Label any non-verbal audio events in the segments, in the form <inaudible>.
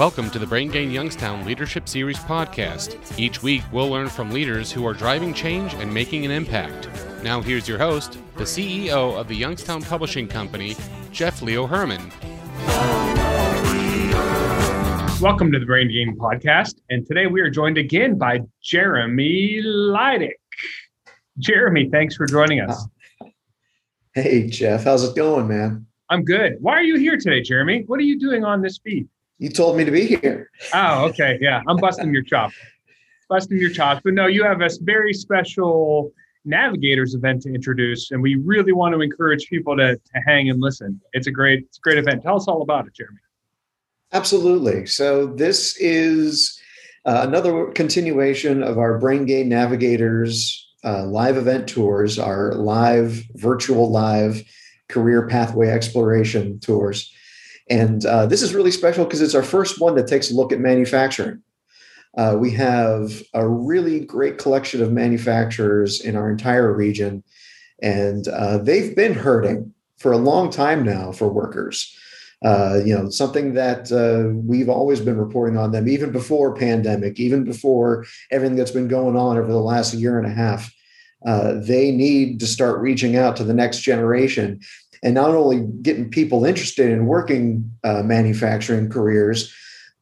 Welcome to the Brain Gain Youngstown Leadership Series podcast. Each week, we'll learn from leaders who are driving change and making an impact. Now, here's your host, the CEO of the Youngstown Publishing Company, Jeff Leo Herman. Welcome to the Brain Gain podcast. And today we are joined again by Jeremy Lydic. Jeremy, thanks for joining us. Hey, Jeff. How's it going, man? I'm good. Why are you here today, Jeremy? What are you doing on this feed? You told me to be here. Oh, okay. Yeah, I'm busting your chops. Busting your chops. But no, you have a very special navigators event to introduce, and we really want to encourage people to, to hang and listen. It's a great, it's a great event. Tell us all about it, Jeremy. Absolutely. So this is uh, another continuation of our Brain Gain Navigators uh, live event tours, our live, virtual live career pathway exploration tours. And uh, this is really special because it's our first one that takes a look at manufacturing. Uh, we have a really great collection of manufacturers in our entire region, and uh, they've been hurting for a long time now for workers. Uh, you know, something that uh, we've always been reporting on them, even before pandemic, even before everything that's been going on over the last year and a half. Uh, they need to start reaching out to the next generation and not only getting people interested in working uh, manufacturing careers,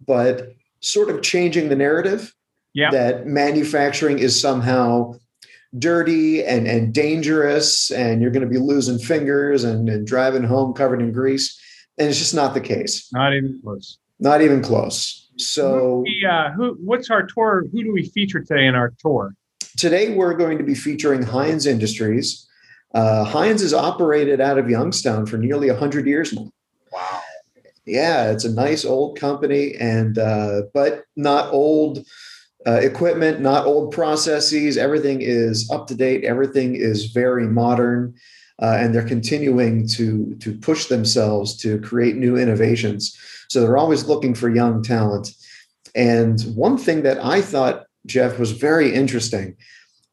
but sort of changing the narrative yeah. that manufacturing is somehow dirty and, and dangerous and you're going to be losing fingers and, and driving home covered in grease. And it's just not the case. Not even close. Not even close. So, who, uh, who what's our tour? Who do we feature today in our tour? Today, we're going to be featuring Hynes Industries. Uh, Hynes is operated out of Youngstown for nearly 100 years now. Wow. Yeah, it's a nice old company, and uh, but not old uh, equipment, not old processes. Everything is up to date. Everything is very modern, uh, and they're continuing to to push themselves to create new innovations. So they're always looking for young talent. And one thing that I thought Jeff was very interesting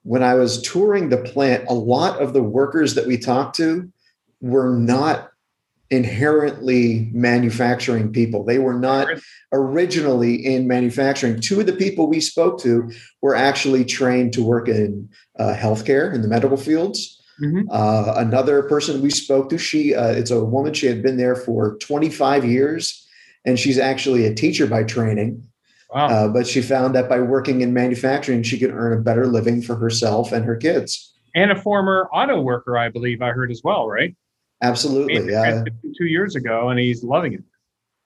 when I was touring the plant, a lot of the workers that we talked to were not inherently manufacturing people. They were not originally in manufacturing. Two of the people we spoke to were actually trained to work in uh, healthcare in the medical fields. Mm-hmm. Uh, another person we spoke to, she uh, it's a woman. She had been there for 25 years, and she's actually a teacher by training. Wow. Uh, but she found that by working in manufacturing, she could earn a better living for herself and her kids. And a former auto worker, I believe I heard as well, right? Absolutely. Yeah. Two years ago, and he's loving it.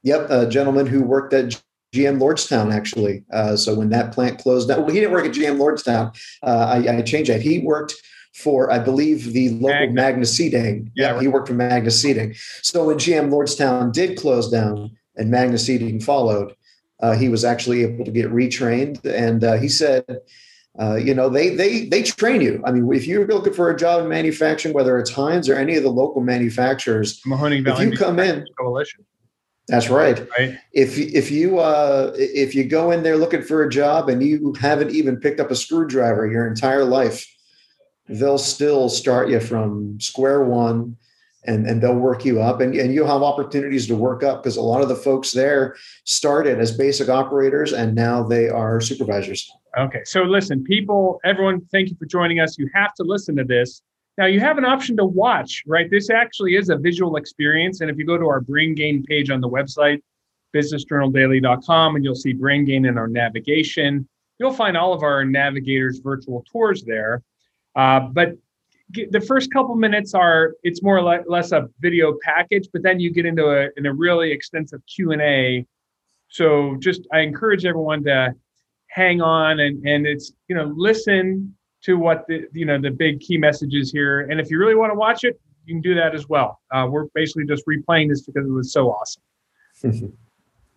Yep. A gentleman who worked at GM Lordstown, actually. Uh, so when that plant closed down, well, he didn't work at GM Lordstown. Uh, I, I, changed that. He worked for, I believe, the local Magna, Magna Seating. Yeah, right. he worked for Magna Seating. So when GM Lordstown did close down and Magna Seating followed, uh, he was actually able to get retrained, and uh, he said, uh, "You know, they they they train you. I mean, if you're looking for a job in manufacturing, whether it's Hynes or any of the local manufacturers, Mahoning Valley if you come in, coalition." That's right. Right. If if you uh, if you go in there looking for a job and you haven't even picked up a screwdriver your entire life, they'll still start you from square one and, and they'll work you up and, and you'll have opportunities to work up because a lot of the folks there started as basic operators and now they are supervisors. Okay. So listen, people, everyone, thank you for joining us. You have to listen to this. Now you have an option to watch, right? This actually is a visual experience. And if you go to our brain gain page on the website, businessjournaldaily.com, and you'll see brain gain in our navigation, you'll find all of our navigators virtual tours there. Uh, but the first couple minutes are it's more or less a video package but then you get into a, in a really extensive q&a so just i encourage everyone to hang on and and it's you know listen to what the you know the big key messages here. And if you really want to watch it you can do that as well. Uh, we're basically just replaying this because it was so awesome. <laughs>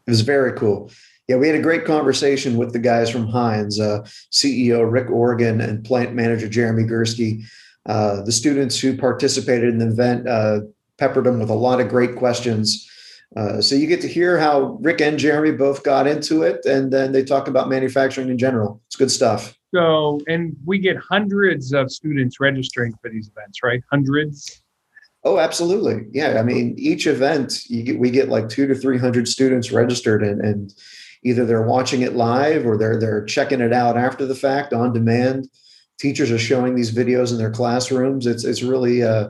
It was very cool. Yeah, we had a great conversation with the guys from Hynes, uh, CEO Rick Organ and plant manager Jeremy Gursky. Uh, the students who participated in the event uh, peppered them with a lot of great questions. Uh, so you get to hear how Rick and Jeremy both got into it, and then they talk about manufacturing in general. It's good stuff. So, and we get hundreds of students registering for these events, right? Hundreds. Oh, absolutely. Yeah. I mean, each event get, we get like two to 300 students registered and, and either they're watching it live or they're, they're checking it out after the fact on demand. Teachers are showing these videos in their classrooms. It's, it's really, uh,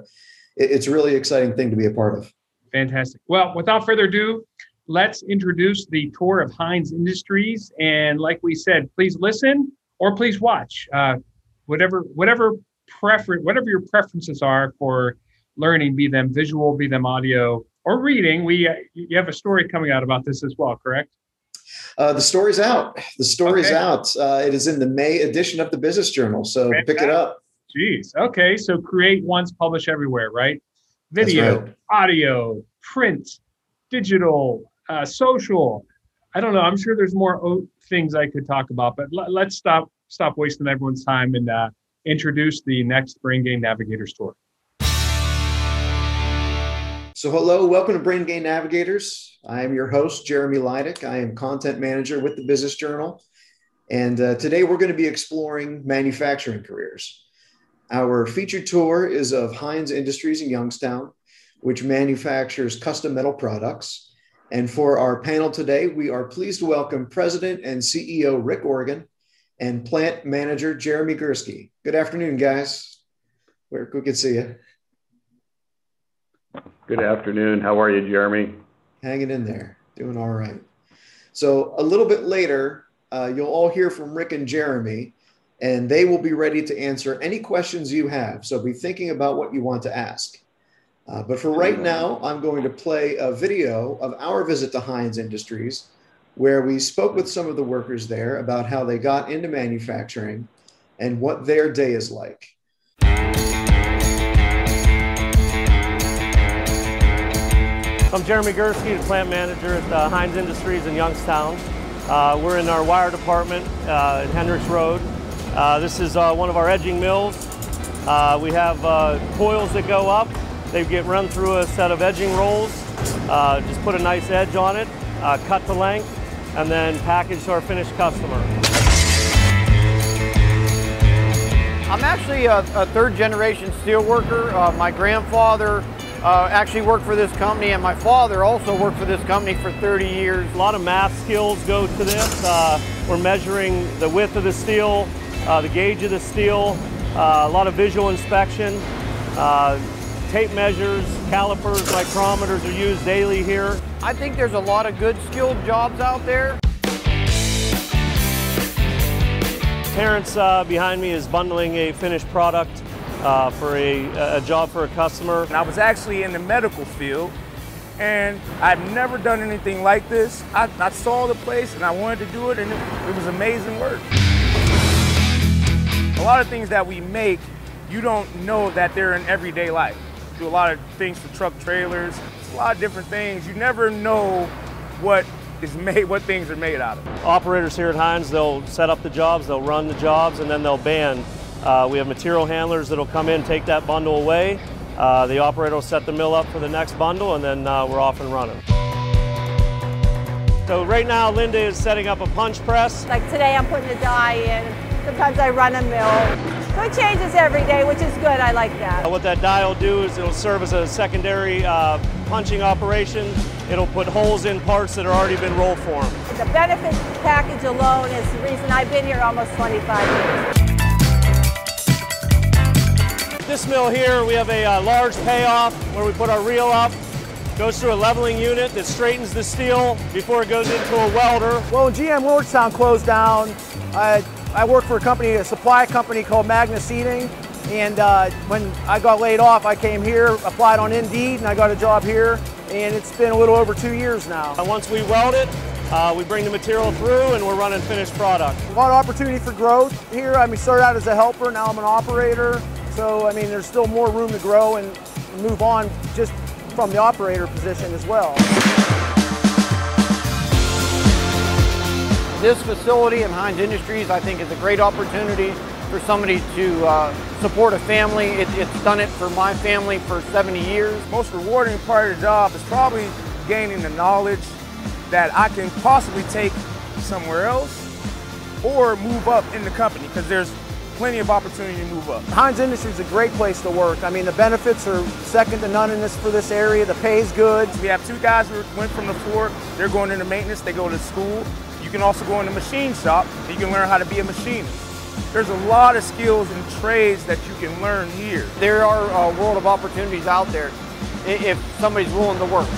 it's really exciting thing to be a part of. Fantastic. Well, without further ado, let's introduce the tour of Hynes Industries. And like we said, please listen or please watch. Uh, whatever, whatever preference, whatever your preferences are for learning, be them visual, be them audio, or reading. We uh, you have a story coming out about this as well, correct? Uh, the story's out. The story's okay. out. Uh, it is in the May edition of the Business Journal. So Fantastic. pick it up. Jeez. Okay. So create once, publish everywhere, right? Video, right. audio, print, digital, uh, social. I don't know. I'm sure there's more things I could talk about, but l- let's stop stop wasting everyone's time and uh, introduce the next Brain Gain Navigator story. So, hello, welcome to Brain Gain Navigators. I am your host, Jeremy Lydic. I am content manager with the Business Journal. And uh, today we're going to be exploring manufacturing careers. Our featured tour is of Hynes Industries in Youngstown, which manufactures custom metal products. And for our panel today, we are pleased to welcome President and CEO Rick Organ and Plant Manager Jeremy Gursky. Good afternoon, guys. Where we can see you. Good afternoon. How are you, Jeremy? Hanging in there, doing all right. So, a little bit later, uh, you'll all hear from Rick and Jeremy, and they will be ready to answer any questions you have. So, be thinking about what you want to ask. Uh, but for right now, I'm going to play a video of our visit to Hynes Industries, where we spoke with some of the workers there about how they got into manufacturing and what their day is like. I'm Jeremy Gursky, the plant manager at uh, Hynes Industries in Youngstown. Uh, we're in our wire department uh, in Henricks Road. Uh, this is uh, one of our edging mills. Uh, we have coils that go up. They get run through a set of edging rolls. just put a nice edge on it, cut to length, and then package to our finished customer. I'm actually a, a third generation steel worker. my grandfather uh, actually worked for this company, and my father also worked for this company for 30 years. A lot of math skills go to this. Uh, we're measuring the width of the steel, uh, the gauge of the steel, uh, a lot of visual inspection. Uh, tape measures, calipers, micrometers are used daily here. I think there's a lot of good skilled jobs out there. Terrence uh, behind me is bundling a finished product uh, for a, a job for a customer. And I was actually in the medical field and I'd never done anything like this. I, I saw the place and I wanted to do it and it, it was amazing work. A lot of things that we make, you don't know that they're in everyday life. Do a lot of things for truck trailers, it's a lot of different things. You never know what is <laughs> made, what things are made out of. Operators here at Hynes, they'll set up the jobs, they'll run the jobs, and then they'll band uh, we have material handlers that'll come in, take that bundle away. Uh, the operator will set the mill up for the next bundle, and then uh, we're off and running. So right now, Linda is setting up a punch press. Like today, I'm putting a die in. Sometimes I run a mill. So it changes every day, which is good. I like that. What that die will do is it'll serve as a secondary uh, punching operation. It'll put holes in parts that have already been roll formed. The benefit package alone is the reason I've been here almost 25 years. This mill here, we have a uh, large payoff where we put our reel up. Goes through a leveling unit that straightens the steel before it goes into a welder. Well, when GM Lordstown closed down. I, I work for a company, a supply company called Magna Seating. And uh, when I got laid off, I came here, applied on Indeed, and I got a job here. And it's been a little over two years now. And once we weld it, uh, we bring the material through and we're running finished product. A lot of opportunity for growth here. I mean, started out as a helper, now I'm an operator. So, I mean, there's still more room to grow and move on just from the operator position as well. This facility in Hynes Industries, I think, is a great opportunity for somebody to uh, support a family. It, it's done it for my family for 70 years. Most rewarding part of the job is probably gaining the knowledge that I can possibly take somewhere else or move up in the company because there's plenty of opportunity to move up. Hynes Industries is a great place to work. I mean, the benefits are second to none in this for this area. The pay is good. We have two guys who went from the floor. They're going into maintenance. They go to school. You can also go into machine shop. you can learn how to be a machinist. There's a lot of skills and trades that you can learn here. There are a world of opportunities out there if somebody's willing to work.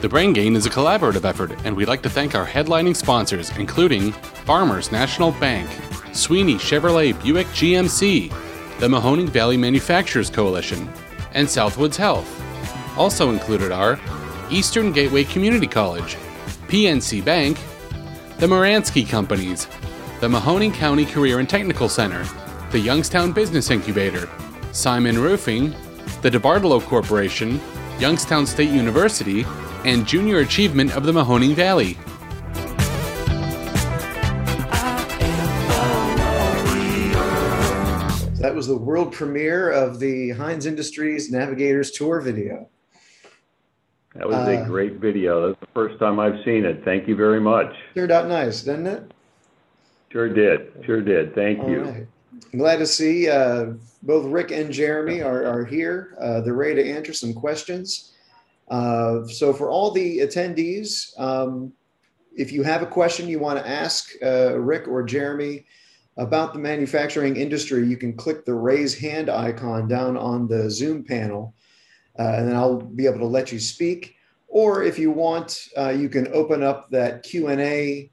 The Brain Gain is a collaborative effort, and we'd like to thank our headlining sponsors, including Farmers National Bank, Sweeney Chevrolet Buick GMC, the Mahoning Valley Manufacturers Coalition, and Southwoods Health. Also included are Eastern Gateway Community College, PNC Bank, the Moransky Companies, the Mahoning County Career and Technical Center, the Youngstown Business Incubator, Simon Roofing, the DeBartolo Corporation, Youngstown State University, and Junior Achievement of the Mahoning Valley. That was the world premiere of the Hynes Industries Navigators Tour video. That was uh, a great video. That's the first time I've seen it. Thank you very much. Turned out nice, didn't it? Sure did. Sure did. Thank All you. Right. I'm glad to see uh, both Rick and Jeremy are, are here. Uh, they're ready to answer some questions. Uh, so for all the attendees, um, if you have a question you want to ask uh, Rick or Jeremy about the manufacturing industry, you can click the raise hand icon down on the Zoom panel, uh, and then I'll be able to let you speak. Or if you want, uh, you can open up that Q&A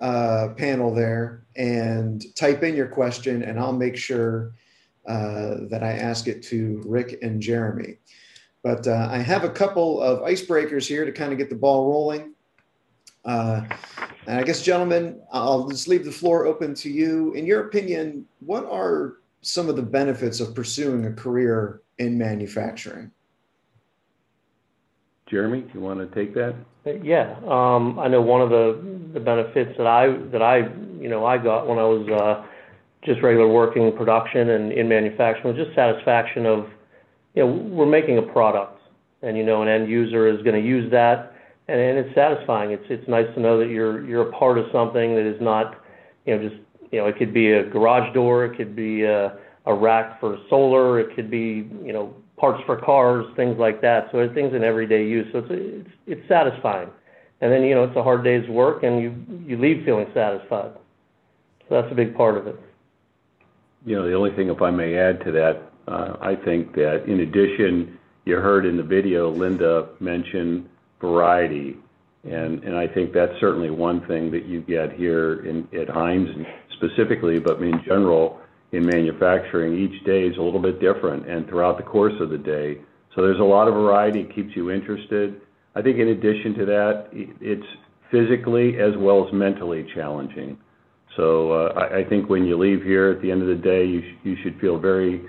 uh, panel there and type in your question, and I'll make sure that I ask it to Rick and Jeremy. But uh, I have a couple of icebreakers here to kind of get the ball rolling. Uh, and I guess, gentlemen, I'll just leave the floor open to you. In your opinion, what are some of the benefits of pursuing a career in manufacturing? Jeremy, do you want to take that? Yeah, um, I know one of the, the benefits that I that I you know I got when I was uh, just regular working in production and in manufacturing was just satisfaction of you know, we're making a product, and you know, an end user is going to use that, and, and it's satisfying. It's it's nice to know that you're you're a part of something that is not, you know, just you know, it could be a garage door, it could be a, a rack for solar, it could be you know parts for cars, things like that. So things in everyday use. So it's it's it's satisfying, and then you know it's a hard day's work, and you you leave feeling satisfied. So that's a big part of it. You know, the only thing, if I may add to that, I think that in addition, you heard in the video Linda mention variety, and I think that's certainly one thing that you get here at Hynes specifically, but in general in manufacturing, each day is a little bit different, and throughout the course of the day. So there's a lot of variety. It keeps you interested. I think in addition to that, it's physically as well as mentally challenging. So uh, I, think when you leave here at the end of the day, you should feel very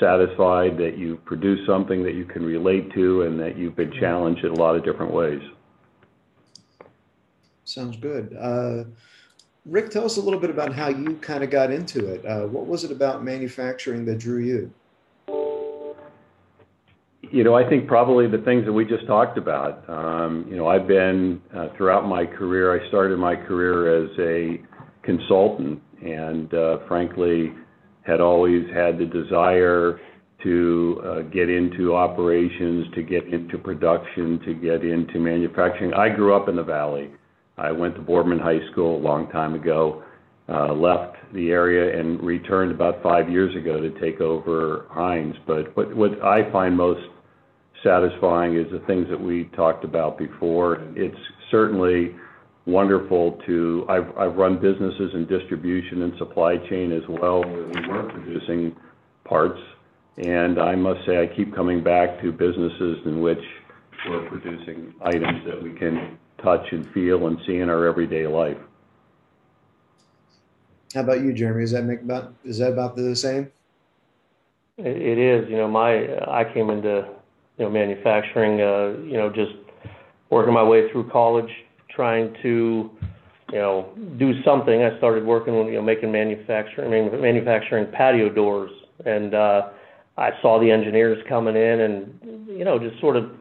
satisfied that you produce something that you can relate to and that you've been challenged in a lot of different ways. Sounds good. Uh, Rick, tell us a little bit about how you kind of got into it. Uh, what was it about manufacturing that drew you? You know, I think probably the things that we just talked about. Um, you know, I've been uh, throughout my career, I started my career as a consultant, and uh, frankly, had always had the desire to uh, get into operations, to get into production, to get into manufacturing. I grew up in the Valley. I went to Boardman High School a long time ago, uh, left the area and returned about five years ago to take over Hynes. But what, what I find most satisfying is the things that we talked about before. It's certainly wonderful to. I've I've run businesses in distribution and supply chain as well, where we weren't producing parts. And I must say, I keep coming back to businesses in which we're producing items that we can touch and feel and see in our everyday life. How about you, Jeremy? Is that make about is that about the same? It is. You know, my I came into you know manufacturing. Uh, you know, just working my way through college, trying to, you know, do something. I started working, you know, making manufacturing, manufacturing patio doors, and uh, I saw the engineers coming in and, you know, just sort of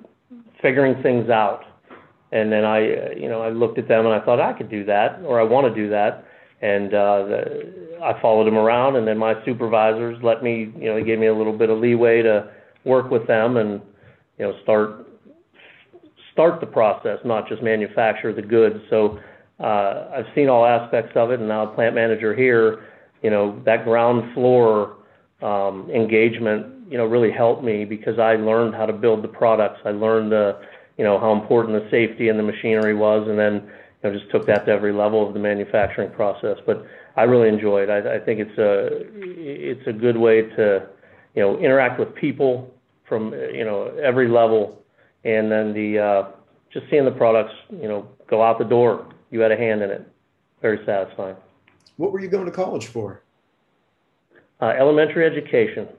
figuring things out. And then I, uh, you know, I looked at them and I thought I could do that or I want to do that. And uh, the, I followed them around and then my supervisors let me, you know, they gave me a little bit of leeway to work with them and, you know, start start the process, not just manufacture the goods. So uh, I've seen all aspects of it, and now a plant manager here, you know, that ground floor um, engagement, you know, really helped me because I learned how to build the products. I learned the, you know, how important the safety and the machinery was, and then, you know, just took that to every level of the manufacturing process. But I really enjoy it. I, I think it's a it's a good way to, you know, interact with people from you know every level, and then the uh, just seeing the products, you know, go out the door. You had a hand in it. Very satisfying. What were you going to college for? Uh, elementary education. <laughs>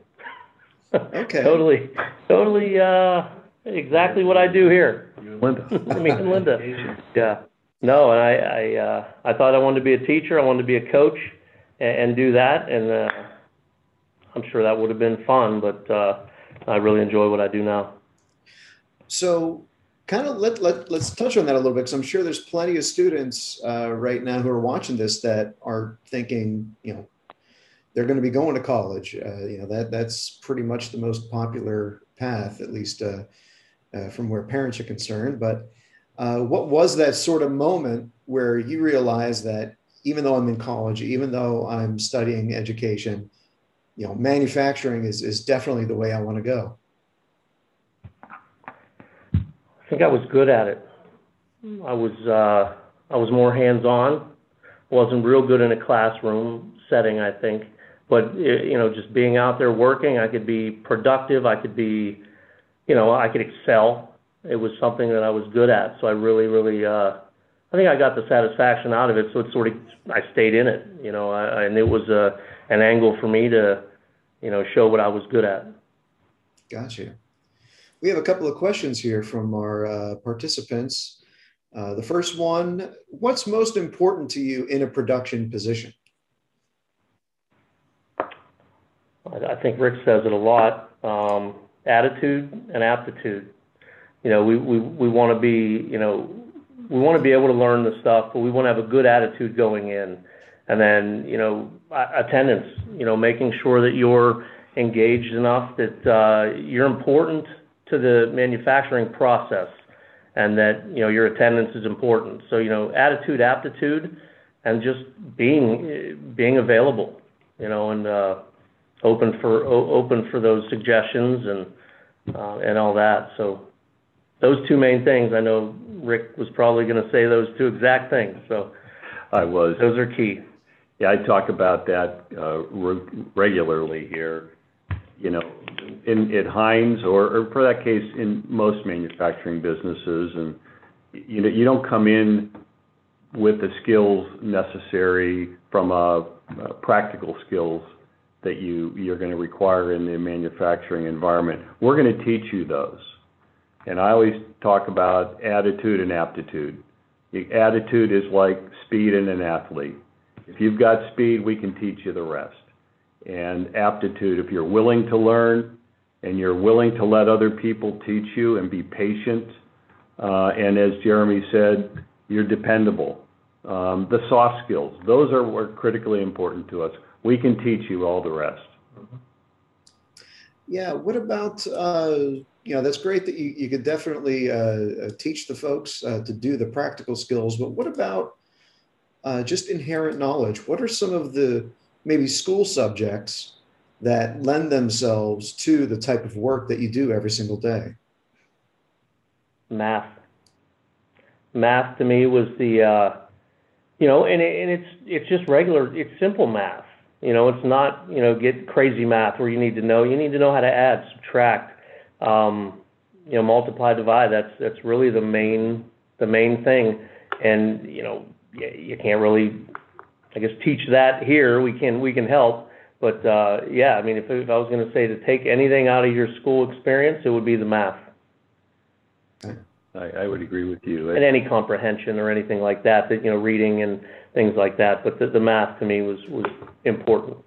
Okay. totally, totally, uh, exactly what I do here. You and Linda. <laughs> Me and Linda. Yeah. No, and I, I, uh, I thought I wanted to be a teacher. I wanted to be a coach and, and do that. And, uh, I'm sure that would have been fun, but, uh, I really enjoy what I do now. So, kind of let, let let's touch on that a little bit because I'm sure there's plenty of students uh, right now who are watching this that are thinking, you know, they're going to be going to college. Uh, you know that that's pretty much the most popular path, at least uh, uh from where parents are concerned. But uh, what was that sort of moment where you realized that even though I'm in college, even though I'm studying education, you know, manufacturing is is definitely the way I want to go. I think I was good at it. I was uh, I was more hands-on. wasn't real good in a classroom setting, I think. But you know, just being out there working, I could be productive. I could be, you know, I could excel. It was something that I was good at. So I really, really, uh, I think I got the satisfaction out of it. So it sort of, I stayed in it. You know, I, and it was a an angle for me to, you know, show what I was good at. Gotcha. We have a couple of questions here from our uh, participants. Uh, the first one What's most important to you in a production position? I think Rick says it a lot um, attitude and aptitude. You know, we, we, we want to be, you know, we want to be able to learn the stuff, but we want to have a good attitude going in. And then, you know, attendance, you know, making sure that you're engaged enough that uh, you're important to the manufacturing process and that you know your attendance is important. So you know attitude, aptitude, and just being being available, you know, and uh, open for open for those suggestions and uh, and all that. So those two main things. I know Rick was probably going to say those two exact things. So I was. Those are key. Yeah, I talk about that uh, re- regularly here. You know, in at Hynes or, or for that case in most manufacturing businesses, and you know you don't come in with the skills necessary from a, practical skills that you you're to require in the manufacturing environment. We're to teach you those, and I always talk about attitude and aptitude. The attitude is like speed in an athlete. If you've got speed, we can teach you the rest. And aptitude, if you're willing to learn, and you're willing to let other people teach you and be patient, uh, and as Jeremy said, you're dependable. Um, the soft skills, those are, are critically important to us. We can teach you all the rest. Yeah. What about, uh, you know, that's great that you, you could definitely uh, uh teach the folks uh, to do the practical skills, but what about uh, just inherent knowledge? What are some of the maybe school subjects that lend themselves to the type of work that you do every single day? Math. Math to me was the, uh, you know, and, it, and it's it's just regular, it's simple math. You know, it's not you know get crazy math where you need to know. You need to know how to add, subtract, um, you know, multiply, divide. That's that's really the main the main thing. And you know, you, you can't really, I guess, teach that here. We can we can help, but uh, yeah, I mean, if, if I was going to say to take anything out of your school experience, it would be the math. I, I would agree with you. And any comprehension or anything like that, that you know, reading and things like that. But the, the math to me was was important.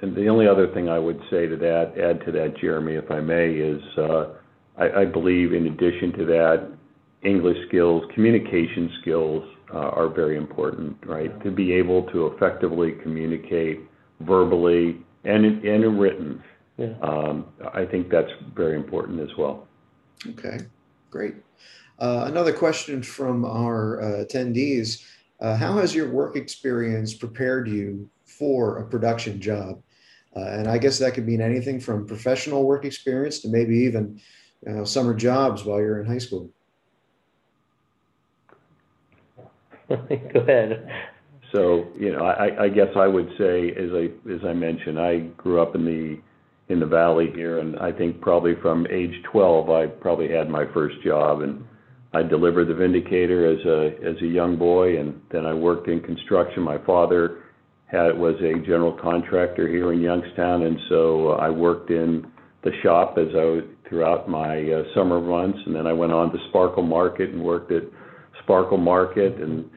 and the only other thing I would say to that, add to that, Jeremy, if I may, is uh, I, I believe in addition to that, English skills, communication skills are very important, right? To be able to effectively communicate verbally and in, and in written. Yeah. Um, I think that's very important as well. Okay, great. Uh, another question from our uh, attendees. Uh, how has your work experience prepared you for a production job? Uh, and I guess that could mean anything from professional work experience to maybe even you know, summer jobs while you're in high school. <laughs> Go ahead. So, you know, I, I guess I would say, as I as I mentioned, I grew up in the in the valley here, and I think probably from age 12, I probably had my first job, and I delivered the Vindicator as a as a young boy, and then I worked in construction. My father had was a general contractor here in Youngstown, and so I worked in the shop as I throughout my uh, summer months, and then I went on to Sparkle Market and worked at Sparkle Market, and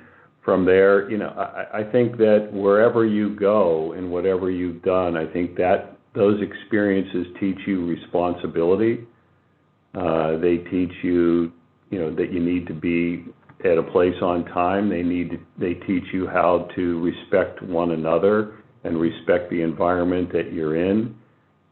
from there, you know, I, I think that wherever you go and whatever you've done, I think that those experiences teach you responsibility. Uh, they teach you, you know, that you need to be at a place on time. They need they teach you how to respect one another and respect the environment that you're in.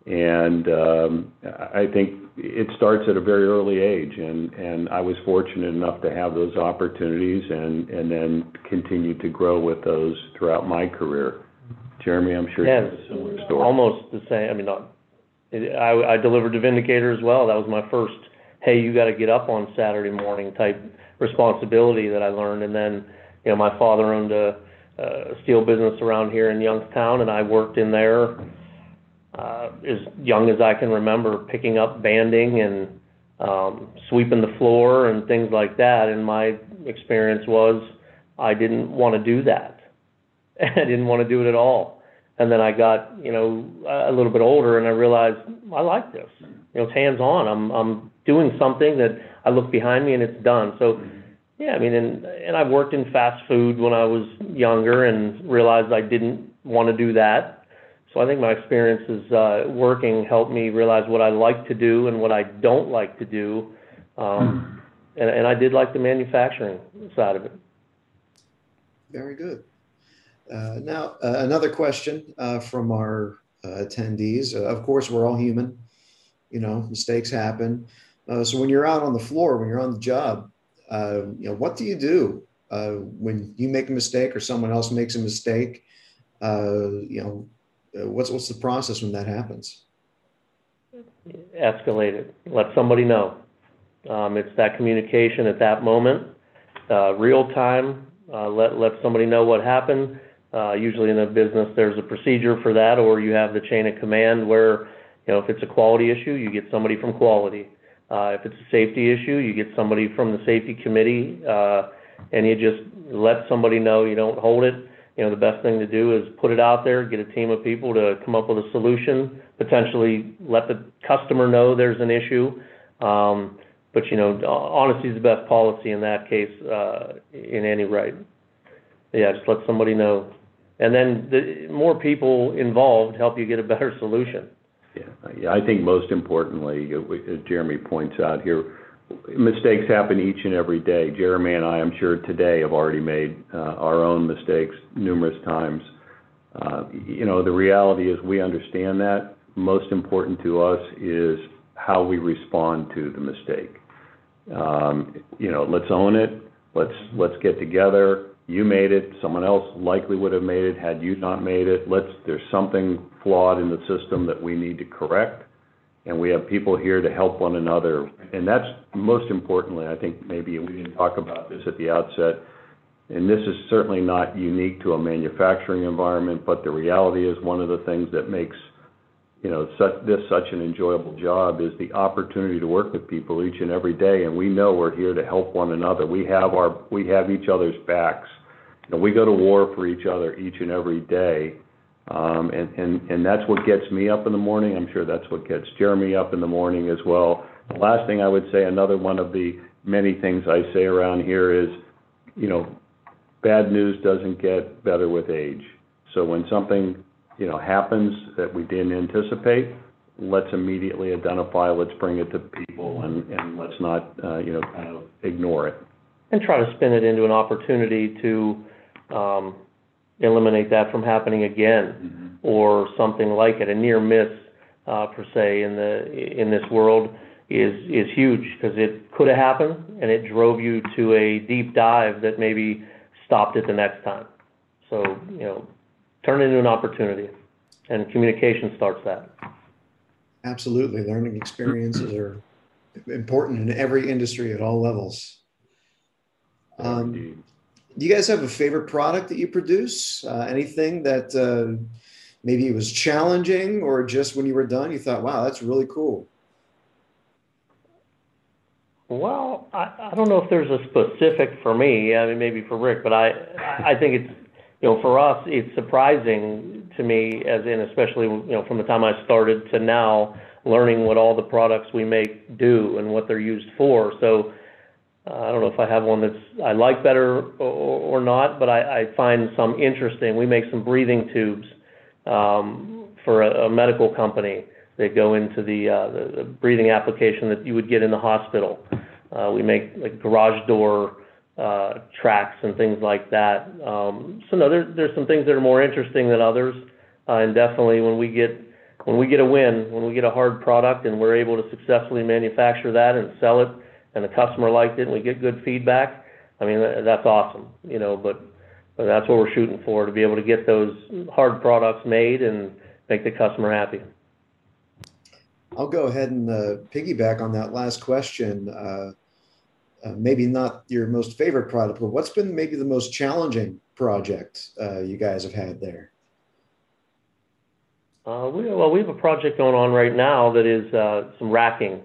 And um, I think it starts at a very early age, and and I was fortunate enough to have those opportunities, and and then continue to grow with those throughout my career. Jeremy, I'm sure yeah, you have a similar story. Almost the same. I mean, not, I I delivered the Vindicator as well. That was my first. Hey, you got to get up on Saturday morning type responsibility that I learned, and then you know my father owned a, a steel business around here in Youngstown, and I worked in there uh, as young as I can remember, picking up banding and um, sweeping the floor and things like that. And my experience was I didn't want to do that. <laughs> I didn't want to do it at all. And then I got, you know, a little bit older and I realized I like this. You know, it's hands on. I'm I'm doing something that I look behind me and it's done. So yeah, I mean and and I worked in fast food when I was younger and realized I didn't want to do that. So I think my experiences uh, working helped me realize what I like to do and what I don't like to do. Um, hmm. and, and I did like the manufacturing side of it. Very good. Uh, now, uh, another question uh, from our uh, attendees. Uh, of course, we're all human. You know, mistakes happen. so when you're out on the floor, when you're on the job, you know, what do you do when you make a mistake or someone else makes a mistake? you know, uh, what's what's the process when that happens? Escalate it. Let somebody know. Um, it's that communication at that moment, uh, real time. Uh, let let somebody know what happened. Uh, usually in a business, there's a procedure for that, or you have the chain of command where, you know, if it's a quality issue, you get somebody from quality. Uh, if it's a safety issue, you get somebody from the safety committee, uh, and you just let somebody know. You don't hold it you know, the best thing to do is put it out there, get a team of people to come up with a solution, potentially let the customer know there's an issue. Um, but you know, honesty is the best policy in that case, uh, in any right. Yeah, just let somebody know, and then the more people involved help you get a better solution. Yeah. I think most importantly, as Jeremy points out here, mistakes happen each and every day. Jeremy and I, I'm sure today, have already made uh, our own mistakes numerous times. Uh, you know, the reality is we understand that. Most important to us is how we respond to the mistake. Um, you know, let's own it. Let's let's get together. You made it. Someone else likely would have made it had you not made it. Let's. There's something flawed in the system that we need to correct and we have people here to help one another. And that's most importantly, I think maybe we didn't talk about this at the outset, and this is certainly not unique to a manufacturing environment, but the reality is one of the things that makes you know such, this such an enjoyable job is the opportunity to work with people each and every day, and we know we're here to help one another. We have our we have each other's backs. Know, we go to war for each other each and every day, and, and, Um, and that's what gets me up in the morning. I'm sure that's what gets Jeremy up in the morning as well. The last thing I would say, another one of the many things I say around here is, you know, bad news doesn't get better with age. So when something you know, happens that we didn't anticipate, let's immediately identify, let's bring it to people, and let's not, uh, you know, kind of ignore it. And try to spin it into an opportunity to um, eliminate that from happening again. Mm-hmm. or something like it. A near miss, uh, per se, in the in this world is huge because it could have happened, and it drove you to a deep dive that maybe stopped it the next time. So you know, turn it into an opportunity, and communication starts that. Absolutely. Learning experiences are important in every industry at all levels. Indeed. Um, Do you guys have a favorite product that you produce? Uh, anything that um, maybe was challenging or just when you were done, you thought, "Wow, that's really cool"? Well, I don't know if there's a specific for me. I mean, maybe for Rick, but I I think it's, you know, for us, it's surprising to me as in especially, you know, from the time I started to now, learning what all the products we make do and what they're used for. Uh, I don't know if I have one that's I like better or not, but I find some interesting. We make some breathing tubes um, for a medical company that go into uh, the the breathing application that you would get in the hospital. Uh, we make, like, garage door tracks and things like that. Um, so no, there's some things that are more interesting than others. And definitely when we get when we get a win, when we get a hard product and we're able to successfully manufacture that and sell it, and the customer liked it, and we get good feedback, I mean, that's awesome, you know. But, but that's what we're shooting for, to be able to get those hard products made and make the customer happy. I'll go ahead and uh, piggyback on that last question. Uh, uh, maybe not your most favorite product, but what's been maybe the most challenging project you guys have had there? Well, we have a project going on right now that is some racking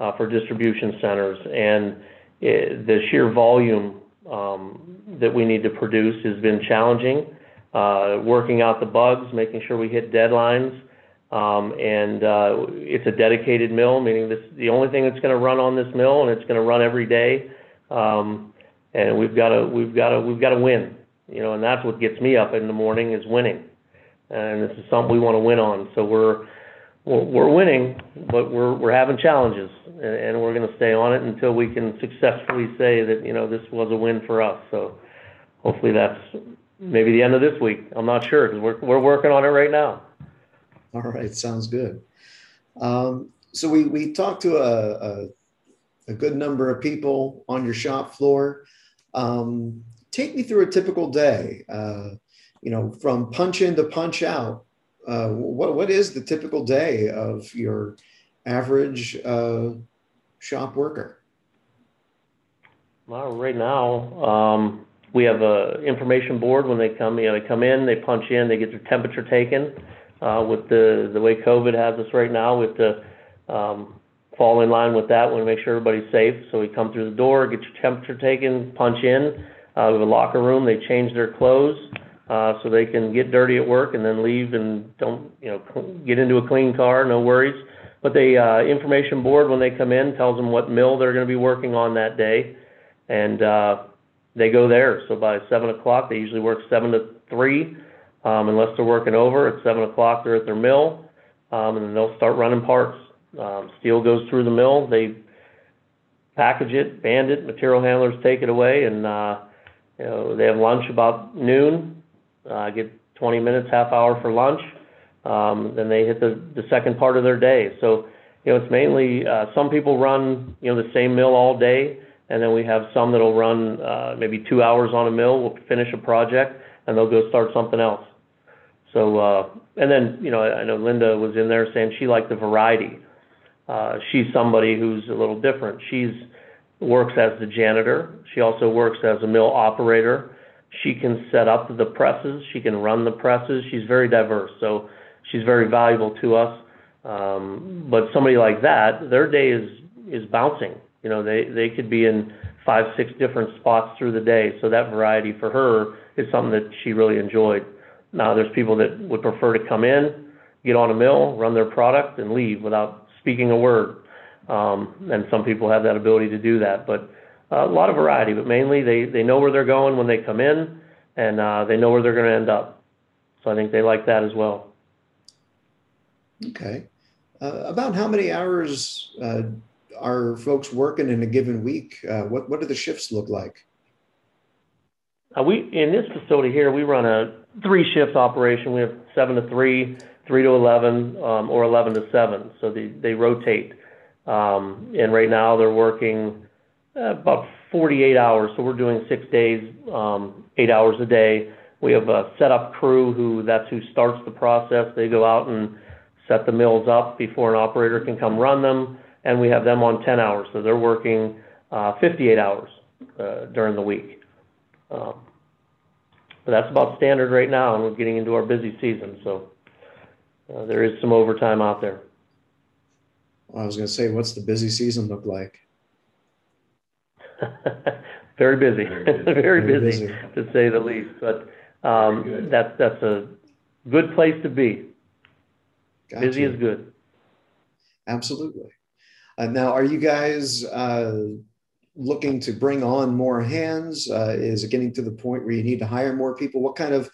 Uh, for distribution centers. And the sheer volume um, that we need to produce has been challenging. Uh, working out the bugs, making sure we hit deadlines. Um, and uh, it's a dedicated mill, meaning this the only thing that's gonna run on this mill, and it's gonna run every day. Um, and we've gotta we've got to we've got to win, you know, and that's what gets me up in the morning, is winning. And this is something we wanna win on. So we're winning, but we're having challenges, and we're gonna stay on it until we can successfully say that, you know, this was a win for us. So hopefully that's maybe the end of this week. I'm not sure, 'cause we're working on it right now. All right. Sounds good. Um, so we talked to a good number of people on your shop floor. Um, take me through a typical day, uh, you know, from punch in to punch out. Uh, what is the typical day of your average uh, shop worker? Well, right now, um, we have a information board when they come. You know, they come in, they punch in, they get their temperature taken. Uh, with the the way COVID has us right now, we have to um, fall in line with that. We wanna make sure everybody's safe. So we come through the door, get your temperature taken, punch in. We have a locker room. They change their clothes, Uh, so they can get dirty at work and then leave and don't, you know, get into a clean car, no worries. But the uh, information board, when they come in, tells them what mill they're gonna be working on that day, and uh, they go there. So by seven o'clock, they usually work seven to 3:00, um, unless they're working over. At seven o'clock, they're at their mill, um, and then they'll start running parts. Um, steel goes through the mill. They package it, band it, material handlers take it away, and, you know, they have lunch about noon. Get 20 minutes, half hour for lunch. Um, then they hit the second part of their day. So, you know, it's mainly, some people run, you know, the same mill all day, and then we have some that'll run, maybe two hours on a mill. We'll finish a project, and they'll go start something else. So, uh, and then, you know, I know Linda was in there saying she liked the variety. She's somebody who's a little different. She's works as the janitor. She also works as a mill operator. She can set up the presses. She can run the presses. She's very diverse, so she's very valuable to us. Um, but somebody like that, their day is is bouncing. You know, they they could be in five, six different spots through the day. So that variety for her is something that she really enjoyed. Now, there's people that would prefer to come in, get on a mill, run their product, and leave without speaking a word. Um, and some people have that ability to do that. A lot of variety, but mainly they they know where they're going when they come in, and they know where they're gonna end up. So I think they like that as well. Okay. Uh, about how many hours uh, are folks working in a given week? Uh, what what do the shifts look like? Uh, we in this facility here, we run a three shift operation. We have seven to three, three to eleven, um, or eleven to seven. So they they rotate. Um, and right now they're working uh, about 48 hours. So we're doing six days, um, eight hours a day. We have a setup crew who that's who starts the process. They go out and set the mills up before an operator can come run them, and we have them on 10 hours. So they're working uh, 58 hours uh, during the week. Um, but that's about standard right now, and we're getting into our busy season, so uh, there is some overtime out there. I was going to say, what's the busy season look like? <laughs> Very busy. Very <laughs> busy, to say the least. But um, that's that's a good place to be. Busy is good. Absolutely. Uh, now, are you guys uh, looking to bring on more hands? Uh, is it getting to the point where you need to hire more people? What kind of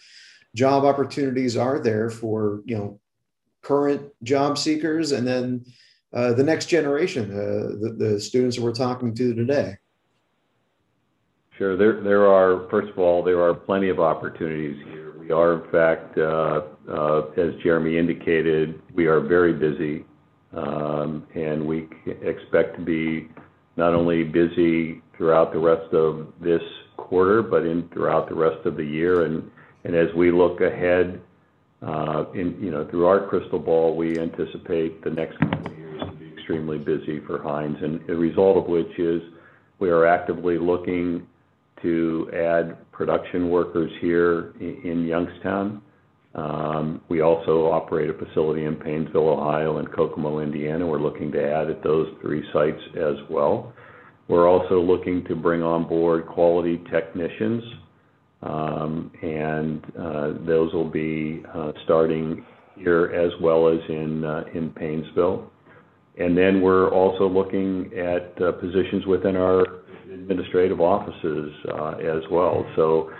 job opportunities are there for you know current job seekers and then uh, the next generation, uh, the, the students that we're talking to today? Sure. There, are, first of all, there are plenty of opportunities here. We are, in fact, uh, uh, as Jeremy indicated, we are very busy, um, and we expect to be not only busy throughout the rest of this quarter, but throughout the rest of the year. As we look ahead, uh, you know, through our crystal ball, we anticipate the next couple of years to be extremely busy for Hynes, and the result of which is we are actively looking to add production workers here in Youngstown. Um, we also operate a facility in Painesville, Ohio, and Kokomo, Indiana. We're looking to add at those three sites as well. We're also looking to bring on board quality technicians, um, and uh, those will be uh, starting here as well as in uh, then we're also looking at positions within our administrative offices uh, as well. So,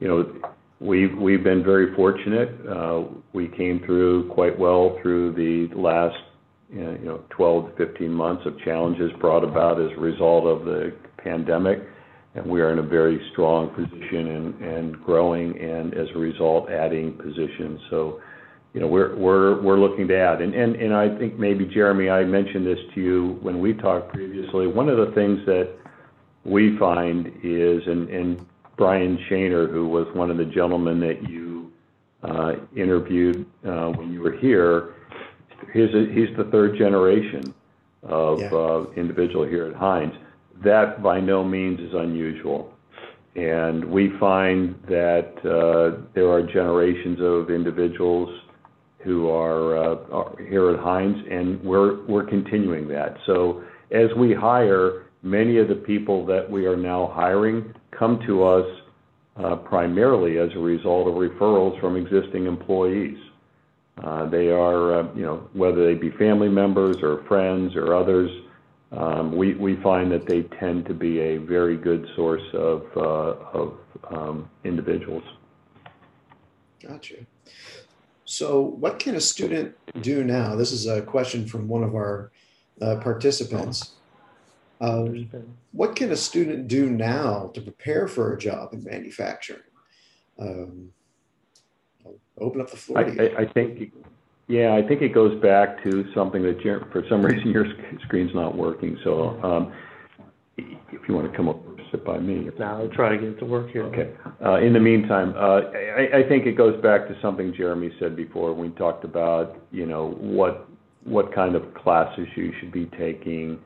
you know, we've been very fortunate. Uh, we came through quite well through the last you know 12 to 15 months of challenges brought about as a result of the pandemic, and we are in a very strong position and growing, and as a result, adding positions. So. You know, we're looking to add. I think maybe, Jeremy, I mentioned this to you when we talked previously. One of the things that we find is, and, and Brian Shaner, who was one of the gentlemen that you uh, interviewed uh, when you were here, he's, a, he's the third generation of yeah. uh, individual here at Hynes. That by no means is unusual. And we find that uh, there are generations of individuals who are, uh, are here at Hynes, and we're, we're continuing that. So as we hire, Many of the people that we are now hiring come to us uh, primarily as a result of referrals from existing employees. Uh, they are, uh, you know, whether they be family members or friends or others, um, we, find that they tend to be a very good source of, um, individuals. Gotcha. So, what can a student do now? This is a question from one of our participants. Um, what can a student do now to prepare for a job in manufacturing? Um, open up the floor. I, I, I, think, yeah, I think it goes back to something that for some <laughs> reason your screen's not working. So um, if you want to come up and sit by me. Now I'll try to get it to work here. Okay. Uh, in the meantime, uh, I, I think it goes back to something Jeremy said before. We talked about, you know, what what kind of classes you should be taking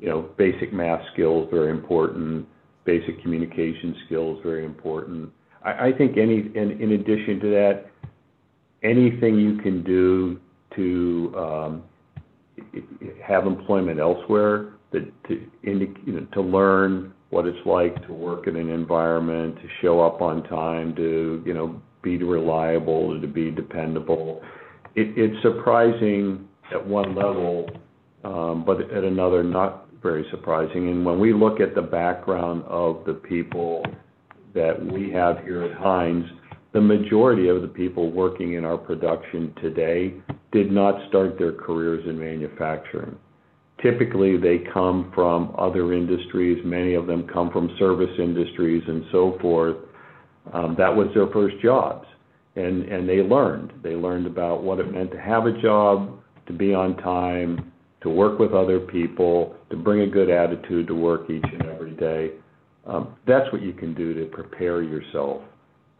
you know, basic math skills, very important. Basic communication skills, very important. I, I think any, in, in addition to that, anything you can do to um, have employment elsewhere, that to, you know, to learn what it's like to work in an environment, to show up on time, to you know be reliable, to be dependable. It, it's surprising at one level, um, but at another not very surprising. And when we look at the background of the people that we have here at Hynes, the majority of the people working in our production today did not start their careers in manufacturing. Typically, they come from other industries. Many of them come from service industries and so forth. Um, that was their first jobs. And, and they learned. They learned about what it meant to have a job, to be on time, to work with other people, to bring a good attitude to work each and every day. Um, that's what you can do to prepare yourself.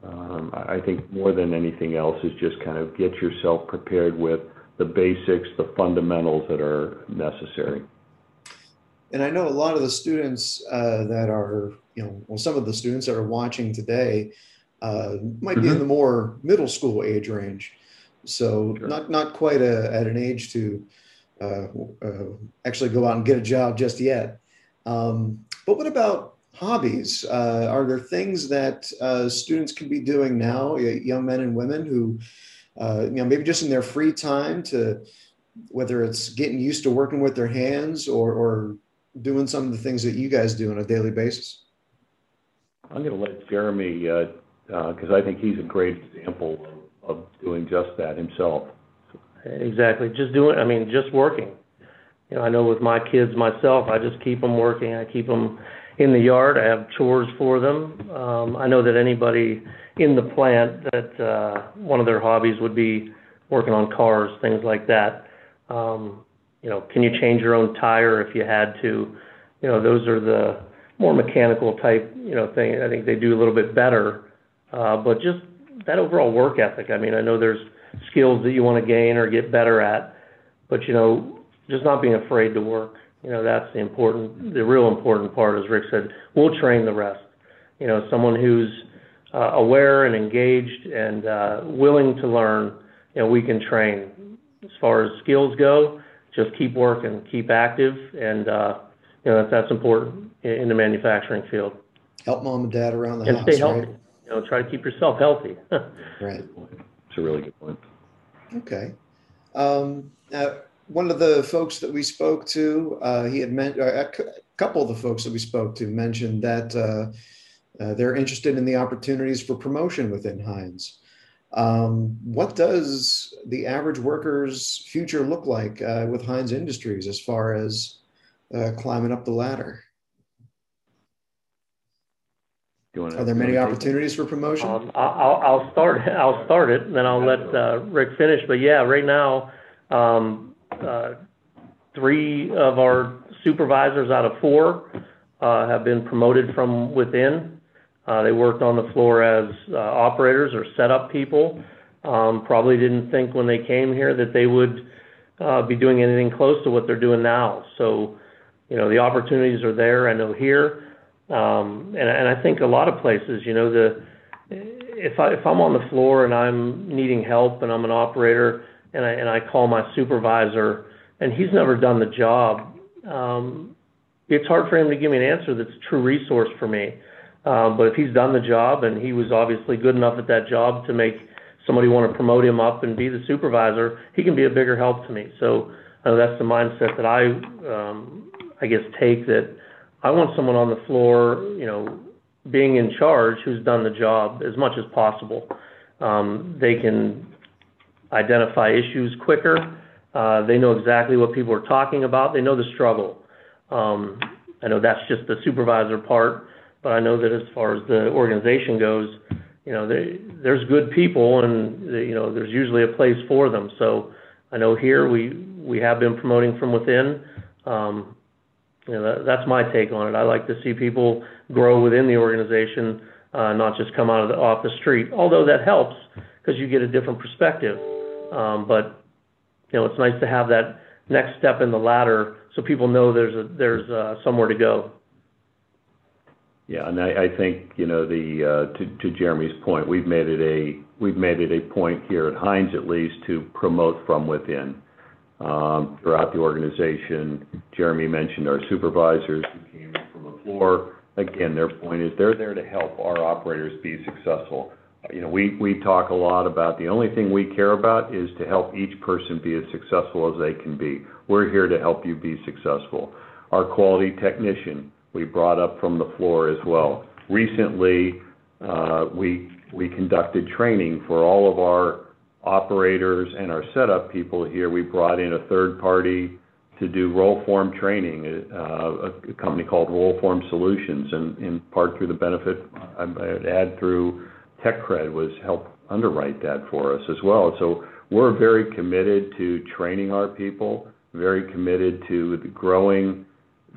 Um, I think more than anything else is just kind of get yourself prepared with the basics, the fundamentals that are necessary. And I know a lot of the students uh, that are, you know, well, some of the students that are watching today uh, might mm-hmm. be in mm-hmm. the more middle school age range. So sure. not not quite a, at an age to uh, uh, actually go out and get a job just yet. Um, but what about hobbies? Uh, are there things that uh, students can be doing now, young men and women who, uh, you know, maybe just in their free time to, whether it's getting used to working with their hands or, or doing some of the things that you guys do on a daily basis? I'm going to let Jeremy, because I think he's a great example of doing just that himself. Exactly. Just doing, I mean, just working. You know, I know with my kids myself, I just keep them working. I keep them in the yard. I have chores for them. Um, I know that anybody in the plant that uh, one of their hobbies would be working on cars, things like that. Um, you know, can you change your own tire if you had to? You know, those are the more mechanical type, you know, thing. I think they do a little bit better. Uh, but just that overall work ethic. I mean, I know there's skills that you want to gain or get better at. But you know, just not being afraid to work. You know, that's the important, the real important part. As Rick said, we'll train the rest. You know, someone who's uh, aware and engaged and uh, willing to learn. You know, we can train. As far as skills go, just keep working, keep active, and uh, you know that's important in the manufacturing field. Help mom and dad around the and house. And stay healthy. Right? You know, try to keep yourself healthy. <laughs> right a really good point. Okay. Um, uh, one of the folks that we spoke to, uh, he had meant a couple of the folks that we spoke to mentioned that uh, uh, they're interested in the opportunities for promotion within Hynes. Um, what does the average worker's future look like uh, with Hynes Industries as far as uh, climbing up the ladder? Are there many opportunities for promotion? Um, I'll, I'll start. I'll start it, and then I'll let uh, Rick finish. But yeah, right now, um, uh, three of our supervisors out of four uh, have been promoted from within. Uh, they worked on the floor as uh, operators or setup people. Um, probably didn't think when they came here that they would uh, be doing anything close to what they're doing now. So, you know, the opportunities are there. I know here. Um, and, and I think a lot of places, you know, the if I if I'm on the floor and I'm needing help and I'm an operator and I and I call my supervisor and he's never done the job, um, it's hard for him to give me an answer that's a true resource for me. Um, but if he's done the job and he was obviously good enough at that job to make somebody want to promote him up and be the supervisor, he can be a bigger help to me. So uh, that's the mindset that I, um, I guess, take that I want someone on the floor, you know, being in charge who's done the job as much as possible. Um, they can identify issues quicker. Uh, they know exactly what people are talking about. They know the struggle. Um, I know that's just the supervisor part, but I know that as far as the organization goes, you know, they, there's good people, and you know, there's usually a place for them. So I know here we we have been promoting from within. Um, you know, that, that's my take on it. I like to see people grow within the organization, uh, not just come out of the, off the street. Although that helps because you get a different perspective. Um, but you know, it's nice to have that next step in the ladder so people know there's a, there's uh, somewhere to go. Yeah, and I, I think you know the uh, to, to Jeremy's point, we've made it a we've made it a point here at Hynes at least to promote from within throughout the organization. Jeremy mentioned our supervisors who came from the floor. Again, their point is they're there to help our operators be successful. You know, we, talk a lot about the only thing we care about is to help each person be as successful as they can be. We're here to help you be successful. Our quality technician, we brought up from the floor as well. Recently, uh, we conducted training for all of our operators and our setup people here. We brought in a third party to do Rollform training, uh, a company called Rollform Solutions, and in part through the benefit, I'd add through TechCred, was help underwrite that for us as well. So we're very committed to training our people, very committed to growing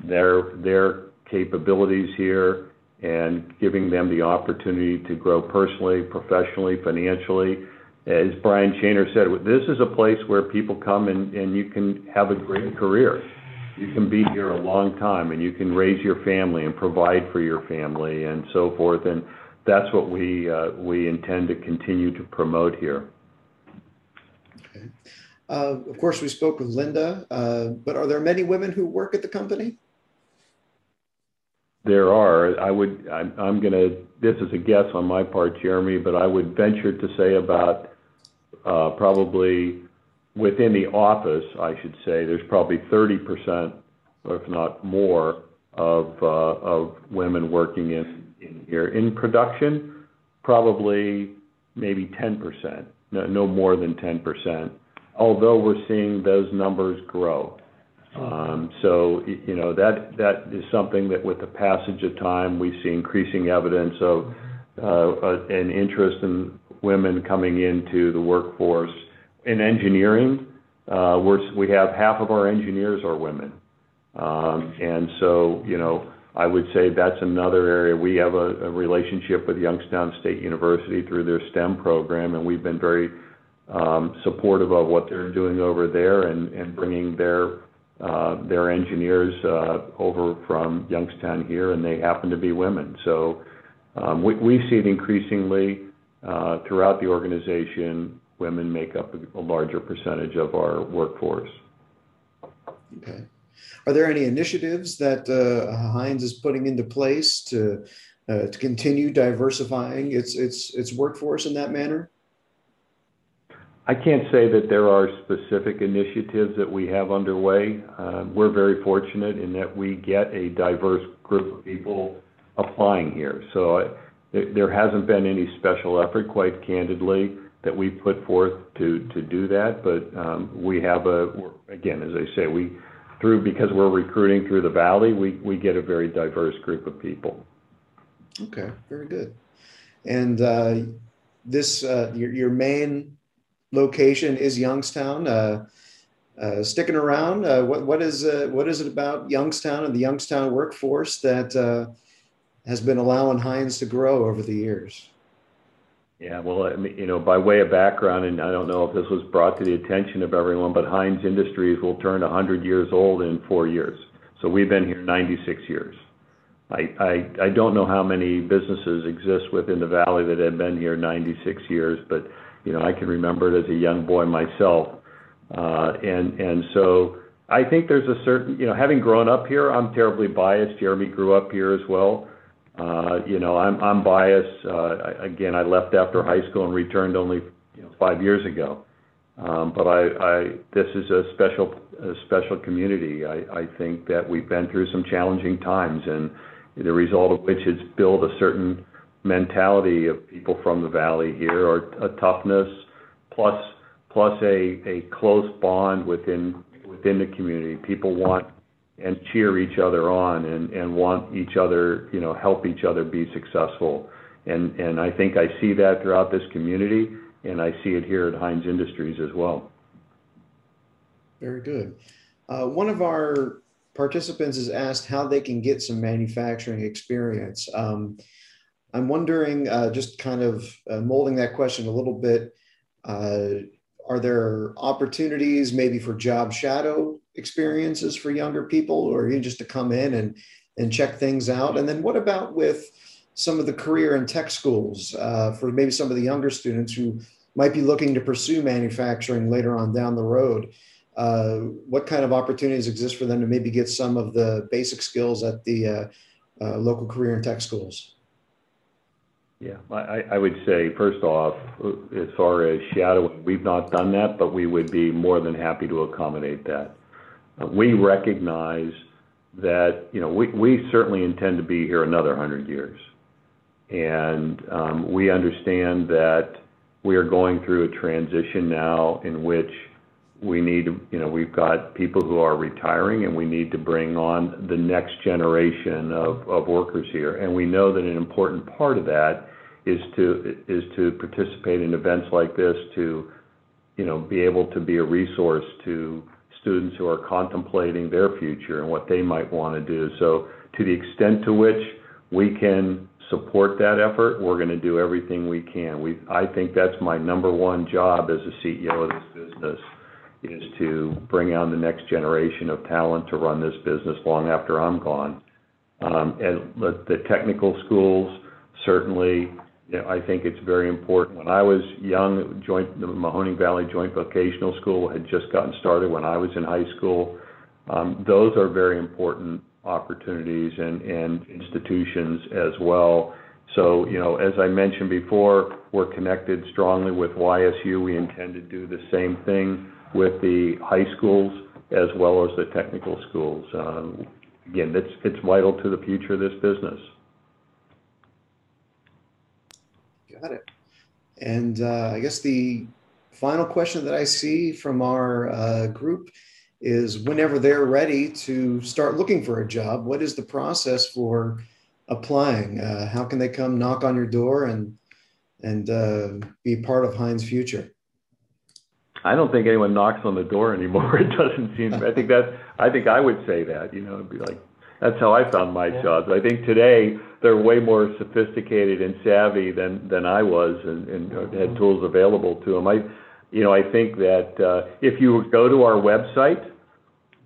their their capabilities here and giving them the opportunity to grow personally, professionally, financially. As Brian Shaner said, this is a place where people come and, and you can have a great career. You can be here a long time and you can raise your family and provide for your family and so forth. And that's what we uh, we intend to continue to promote here. Okay. Uh, of course, we spoke with Linda, uh, but are there many women who work at the company? There are. I would. I'm, I'm going to. This is a guess on my part, Jeremy, but I would venture to say about uh, probably within the office, I should say, there's probably 30%, if not more, of uh, of women working in in here. In production, probably maybe 10%, no more than 10%, although we're seeing those numbers grow. Um, so you know That that is something that with the passage of time, we see increasing evidence of uh, an interest in women coming into the workforce. In engineering, uh, we have half of our engineers are women. Um, and so You know I would say that's another area. We have a relationship with Youngstown State University through their STEM program, and we've been very um, supportive of what they're doing over there and bringing their uh, engineers uh, over from Youngstown here, and they happen to be women. So um, We see it increasingly throughout the organization, women make up a larger percentage of our workforce. Okay. Are there any initiatives that uh, Hynes is putting into place to uh, to continue diversifying its its its workforce in that manner? I can't say that there are specific initiatives that we have underway. Uh, we're very fortunate in that we get a diverse group of people applying here. So there hasn't been any special effort, quite candidly, that we've put forth to do that. But um, we have a again, as I say, because we're recruiting through the valley, we get a very diverse group of people. Okay, very good. And uh, uh, your main location is Youngstown. Uh, sticking around, what is it about Youngstown and the Youngstown workforce that has been allowing Hynes to grow over the years? Yeah, well, I mean, you know, by way of background, and I don't know if this was brought to the attention of everyone, but Hynes Industries will turn 100 years old in four years. So we've been here 96 years. I, I, I don't know how many businesses exist within the valley that have been here 96 years, but you know, I can remember it as a young boy myself. Uh, and and so I think there's a certain, you know, having grown up here, I'm terribly biased. Jeremy grew up here as well. Uh, you know, I'm biased. Uh, again, I left after high school and returned only, you know, five years ago. Um, but this is a special special community. I think that we've been through some challenging times, and the result of which is build a certain mentality of people from the valley here, or a toughness, plus a a close bond within within the community. People want and cheer each other on and, and want each other, you know, help each other be successful. And, and I think I see that throughout this community, and I see it here at Hynes Industries as well. Very good. Uh, one of our participants has asked how they can get some manufacturing experience. Um, I'm wondering, uh, just kind of uh, molding that question a little bit, uh, are there opportunities maybe for job shadow experiences for younger people or even just to come in and and check things out? And then what about with some of the career and tech schools uh, for maybe some of the younger students who might be looking to pursue manufacturing later on down the road? Uh, what kind of opportunities exist for them to maybe get some of the basic skills at the uh, uh local career and tech schools? Yeah, I, I would say first off, as far as shadowing, we've not done that, but we would be more than happy to accommodate that. We recognize that, you know, we certainly intend to be here another 100 years. and um, we understand that we are going through a transition now in which we need to, you know, we've got people who are retiring, and we need to bring on the next generation of, of workers here. And we know that an important part of that is to is to participate in events like this to, you know, be able to be a resource to students who are contemplating their future and what they might want to do. So, to the extent to which we can support that effort, we're going to do everything we can. We, I think that's my number one job as a CEO of this business is to bring on the next generation of talent to run this business long after I'm gone. Um, and the technical schools, certainly, I think it's very important. When I was young, joint, the Mahoning Valley Joint Vocational School had just gotten started when I was in high school. Um, those are very important opportunities and, and institutions as well. So, you know, as I mentioned before, we're connected strongly with YSU. We intend to do the same thing with the high schools as well as the technical schools. Um, again, it's, it's vital to the future of this business. Got it. And uh, I guess the final question that I see from our uh, group is whenever they're ready to start looking for a job, what is the process for applying? Uh, how can they come knock on your door and and uh, be part of Hynes Future? I don't think anyone knocks on the door anymore. <laughs> It doesn't seem. I think that. I think I would say that. You know, it'd be like that's how I found my yeah. jobs. I think today they're way more sophisticated and savvy than than I was, and, and mm-hmm. had tools available to them. I, you know, I think that uh, if you go to our website,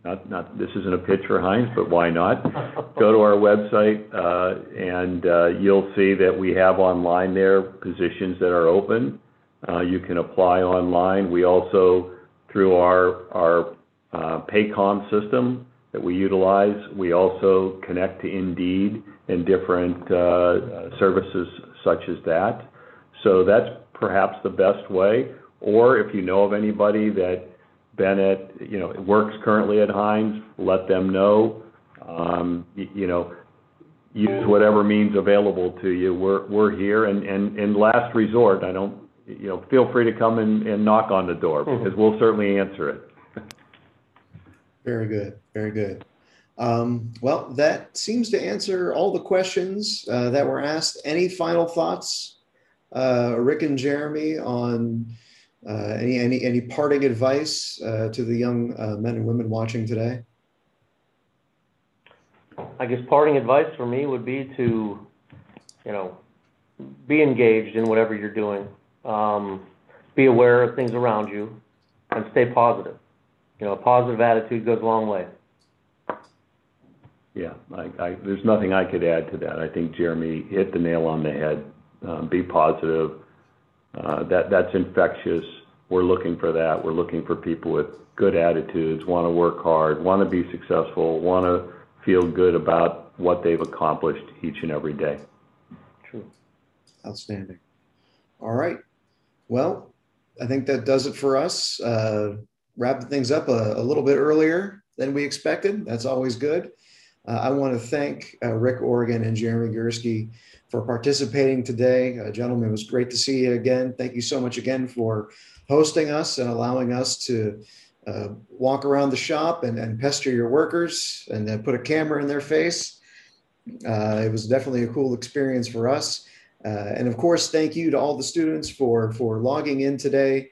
not not this isn't a pitch for Hynes, but why not? <laughs> go to our website, uh, and uh, you'll see that we have online there positions that are open. Uh, you can apply online. We also, through our, our uh, Paycom system that we utilize, we also connect to Indeed and different uh, services such as that. So that's perhaps the best way. Or if you know of anybody that Bennett, you know, works currently at Hynes, let them know. Um, know, use whatever means available to you. We're we're here, and last resort, I don't you know, feel free to come and, and knock on the door mm-hmm. because we'll certainly answer it. Very good. Very good. Um, well, that seems to answer all the questions uh, that were asked. Any final thoughts, uh, Rick and Jeremy, on uh, any, any, any parting advice uh, to the young uh, men and women watching today? I guess parting advice for me would be to, you know, be engaged in whatever you're doing um, be aware of things around you, and stay positive. You know, a positive attitude goes a long way. Yeah, there's nothing I could add to that. I think Jeremy hit the nail on the head. Um, be positive. Uh, that that's infectious. We're looking for that. We're looking for people with good attitudes, want to work hard, want to be successful, want to feel good about what they've accomplished each and every day. True. Outstanding. All right. Well, I think that does it for us. Uh, wrapping things up a, little bit earlier than we expected. That's always good. Uh, I want to thank uh, Rick Organ and Jeremy Gursky for participating today. Uh, gentlemen, it was great to see you again. Thank you so much again for hosting us and allowing us to uh, walk around the shop and, and pester your workers and then put a camera in their face. Uh, it was definitely a cool experience for us. Uh, and of course, thank you to all the students for, for logging in today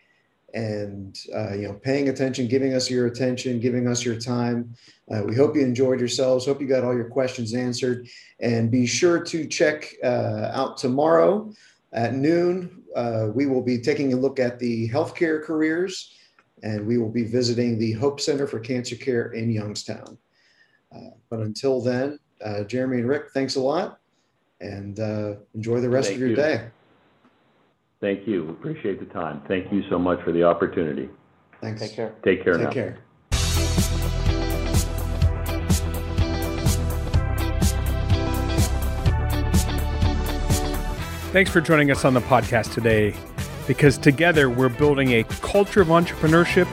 and uh, you know paying attention, giving us your attention, giving us your time. Uh, we hope you enjoyed yourselves. Hope you got all your questions answered. And be sure to check uh, out tomorrow at noon. Uh, we will be taking a look at the healthcare careers, and we will be visiting the Hope Center for Cancer Care in Youngstown. Uh, but until then, Jeremy and Rick, thanks a lot and uh, enjoy the rest Thank of your you. day. Thank you. Appreciate the time. Thank you so much for the opportunity. Thanks. Take care. Take care Take now. care. Thanks for joining us on the podcast today because together we're building a culture of entrepreneurship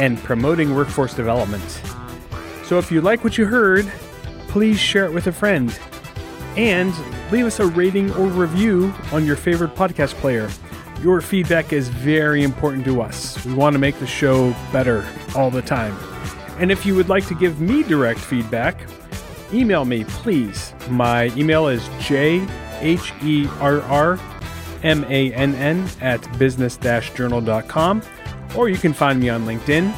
and promoting workforce development. So if you like what you heard, please share it with a friend and leave us a rating or review on your favorite podcast player. Your feedback is very important to us. We want to make the show better all the time. And if you would like to give me direct feedback, email me, please. My email is jherrmann at business-journal.com, or you can find me on LinkedIn.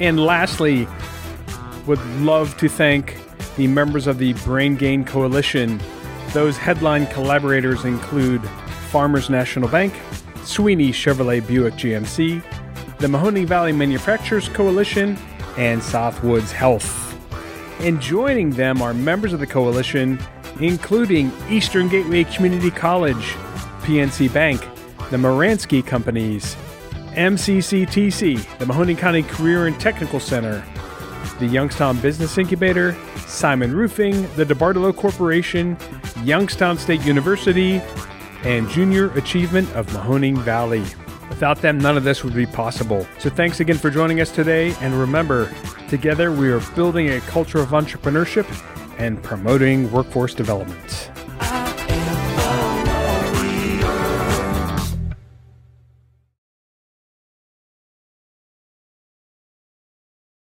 And lastly, would love to thank the members of the Brain Gain Coalition. Those headline collaborators include Farmers National Bank, Sweeney Chevrolet Buick GMC, the Mahoning Valley Manufacturers Coalition, and Southwoods Health. And joining them are members of the coalition, including Eastern Gateway Community College, PNC Bank, the Moransky Companies, MCCTC, the Mahoning County Career and Technical Center, the Youngstown Business Incubator, Simon Roofing, the DeBartolo Corporation, Youngstown State University, and Junior Achievement of Mahoning Valley. Without them, none of this would be possible. So thanks again for joining us today. And remember, together we are building a culture of entrepreneurship and promoting workforce development.